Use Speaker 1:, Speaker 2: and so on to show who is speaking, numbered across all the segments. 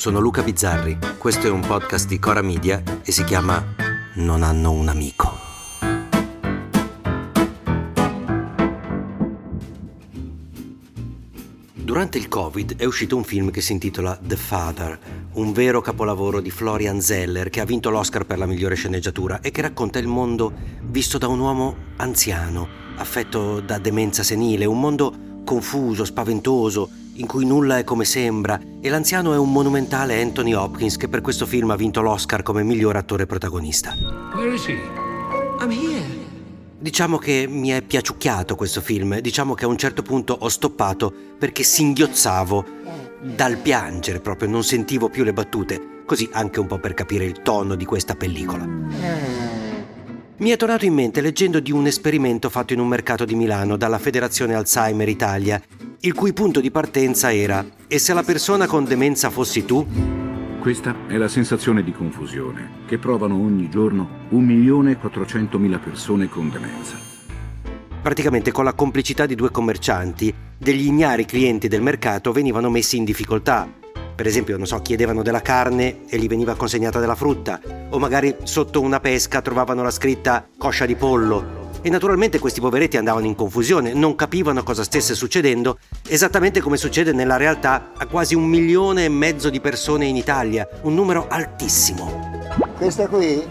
Speaker 1: sono Luca Bizzarri, questo è un podcast di Cora Media e si chiama Non hanno un amico. Durante il Covid è uscito un film che si intitola The Father, un vero capolavoro di Florian Zeller che ha vinto l'Oscar per la migliore sceneggiatura e che racconta il mondo visto da un uomo anziano, affetto da demenza senile, un mondo confuso, spaventoso, in cui nulla è come sembra, e l'anziano è un monumentale Anthony Hopkins che per questo film ha vinto l'Oscar come miglior attore protagonista.
Speaker 2: Where is he?
Speaker 3: I'm here.
Speaker 1: Diciamo che mi è piaciucchiato questo film, diciamo che a un certo punto ho stoppato perché singhiozzavo dal piangere proprio, non sentivo più le battute, così anche un po' per capire il tono di questa pellicola. Mi è tornato in mente leggendo di un esperimento fatto in un mercato di Milano dalla Federazione Alzheimer Italia, il cui punto di partenza era E se la persona con demenza fossi tu?
Speaker 2: Questa è la sensazione di confusione che provano ogni giorno 1.400.000 persone con demenza.
Speaker 1: Praticamente con la complicità di due commercianti, degli ignari clienti del mercato venivano messi in difficoltà. Per esempio, non so, chiedevano della carne e gli veniva consegnata della frutta, o magari sotto una pesca trovavano la scritta coscia di pollo e naturalmente questi poveretti andavano in confusione, non capivano cosa stesse succedendo, esattamente come succede nella realtà a quasi un milione e mezzo di persone in Italia, un numero altissimo.
Speaker 4: Questa qui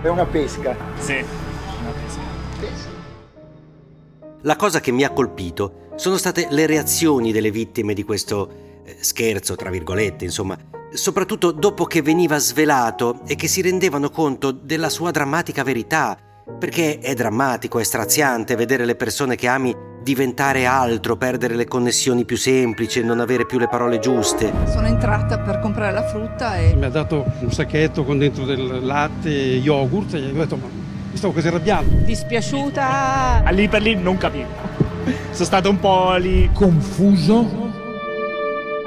Speaker 4: è una pesca.
Speaker 5: Sì, una pesca.
Speaker 1: La cosa che mi ha colpito sono state le reazioni delle vittime di questo scherzo, tra virgolette, insomma, soprattutto dopo che veniva svelato e che si rendevano conto della sua drammatica verità, perché è drammatico, è straziante vedere le persone che ami diventare altro, perdere le connessioni più semplici, non avere più le parole giuste.
Speaker 6: Sono entrata per comprare la frutta e
Speaker 7: Mi ha dato un sacchetto con dentro del latte, yogurt e gli ho detto ma mi stavo quasi arrabbiando.
Speaker 6: dispiaciuta.
Speaker 5: Lì per lì non capivo. Sono stato un po' lì
Speaker 7: Confuso?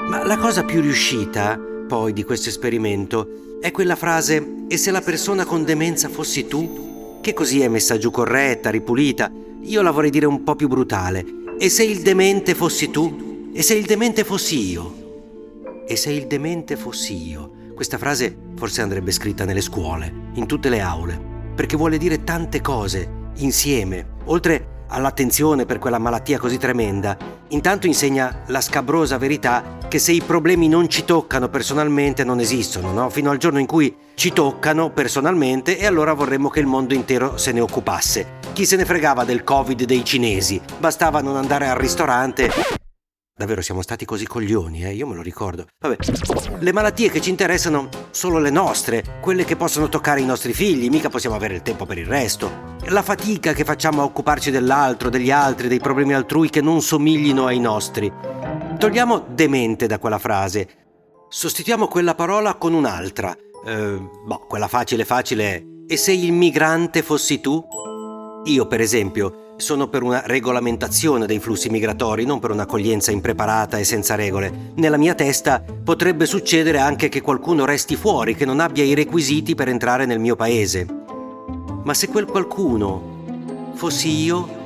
Speaker 1: Ma la cosa più riuscita, poi, di questo esperimento è quella frase E se la persona con demenza fossi tu? Che così è messa giù corretta, ripulita. Io la vorrei dire un po' più brutale. E se il demente fossi tu? E se il demente fossi io? E se il demente fossi io? Questa frase forse andrebbe scritta nelle scuole, in tutte le aule, perché vuole dire tante cose, insieme, oltre all'attenzione per quella malattia così tremenda, intanto insegna la scabrosa verità che se i problemi non ci toccano personalmente non esistono, no? Fino al giorno in cui ci toccano personalmente e allora vorremmo che il mondo intero se ne occupasse. Chi se ne fregava del Covid dei cinesi? Bastava non andare al ristorante Davvero siamo stati così coglioni, eh? Io me lo ricordo. Vabbè, le malattie che ci interessano sono le nostre, quelle che possono toccare i nostri figli, mica possiamo avere il tempo per il resto. La fatica che facciamo a occuparci dell'altro, degli altri, dei problemi altrui che non somiglino ai nostri. Togliamo demente da quella frase. Sostituiamo quella parola con un'altra. Eh, boh, quella facile facile è. E se il migrante fossi tu? Io, per esempio, sono per una regolamentazione dei flussi migratori, non per un'accoglienza impreparata e senza regole. Nella mia testa potrebbe succedere anche che qualcuno resti fuori, che non abbia i requisiti per entrare nel mio paese. Ma se quel qualcuno fossi io,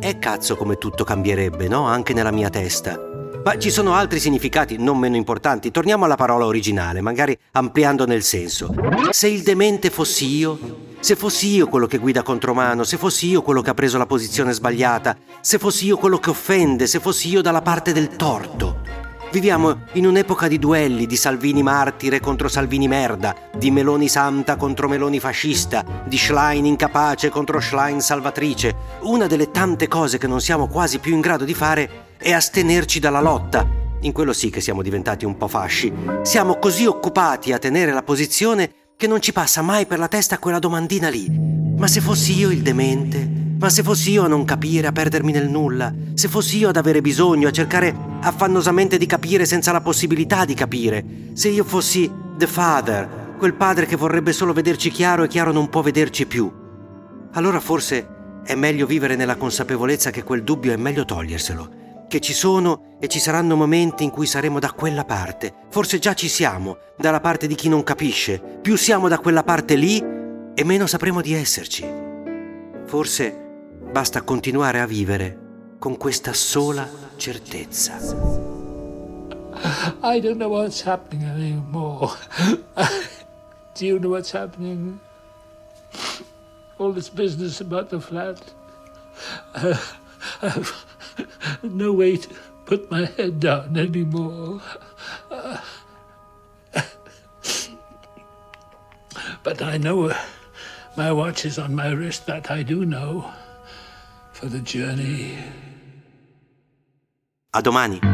Speaker 1: è cazzo come tutto cambierebbe, no? Anche nella mia testa. Ma ci sono altri significati non meno importanti. Torniamo alla parola originale, magari ampliandone il senso. Se il demente fossi io, se fossi io quello che guida contromano, se fossi io quello che ha preso la posizione sbagliata, se fossi io quello che offende, se fossi io dalla parte del torto. Viviamo in un'epoca di duelli, di Salvini martire contro Salvini merda, di Meloni santa contro Meloni fascista, di Schlein incapace contro Schlein salvatrice. Una delle tante cose che non siamo quasi più in grado di fare è astenerci dalla lotta. In quello sì che siamo diventati un po' fasci. Siamo così occupati a tenere la posizione che non ci passa mai per la testa quella domandina lì. Ma se fossi io il demente? Ma se fossi io a non capire, a perdermi nel nulla? Se fossi io ad avere bisogno, a cercare affannosamente di capire senza la possibilità di capire? Se io fossi The Father, quel padre che vorrebbe solo vederci chiaro e chiaro non può vederci più? Allora forse è meglio vivere nella consapevolezza che quel dubbio è meglio toglierselo che ci sono e ci saranno momenti in cui saremo da quella parte. Forse già ci siamo, dalla parte di chi non capisce. Più siamo da quella parte lì e meno sapremo di esserci. Forse basta continuare a vivere con questa sola certezza.
Speaker 3: I don't know what's happening anymore. Do you know what's happening? All this business about the flat. Uh, no way to put my head down anymore. But I know uh, my watch is on my wrist, that I do know, for the journey.
Speaker 1: A domani.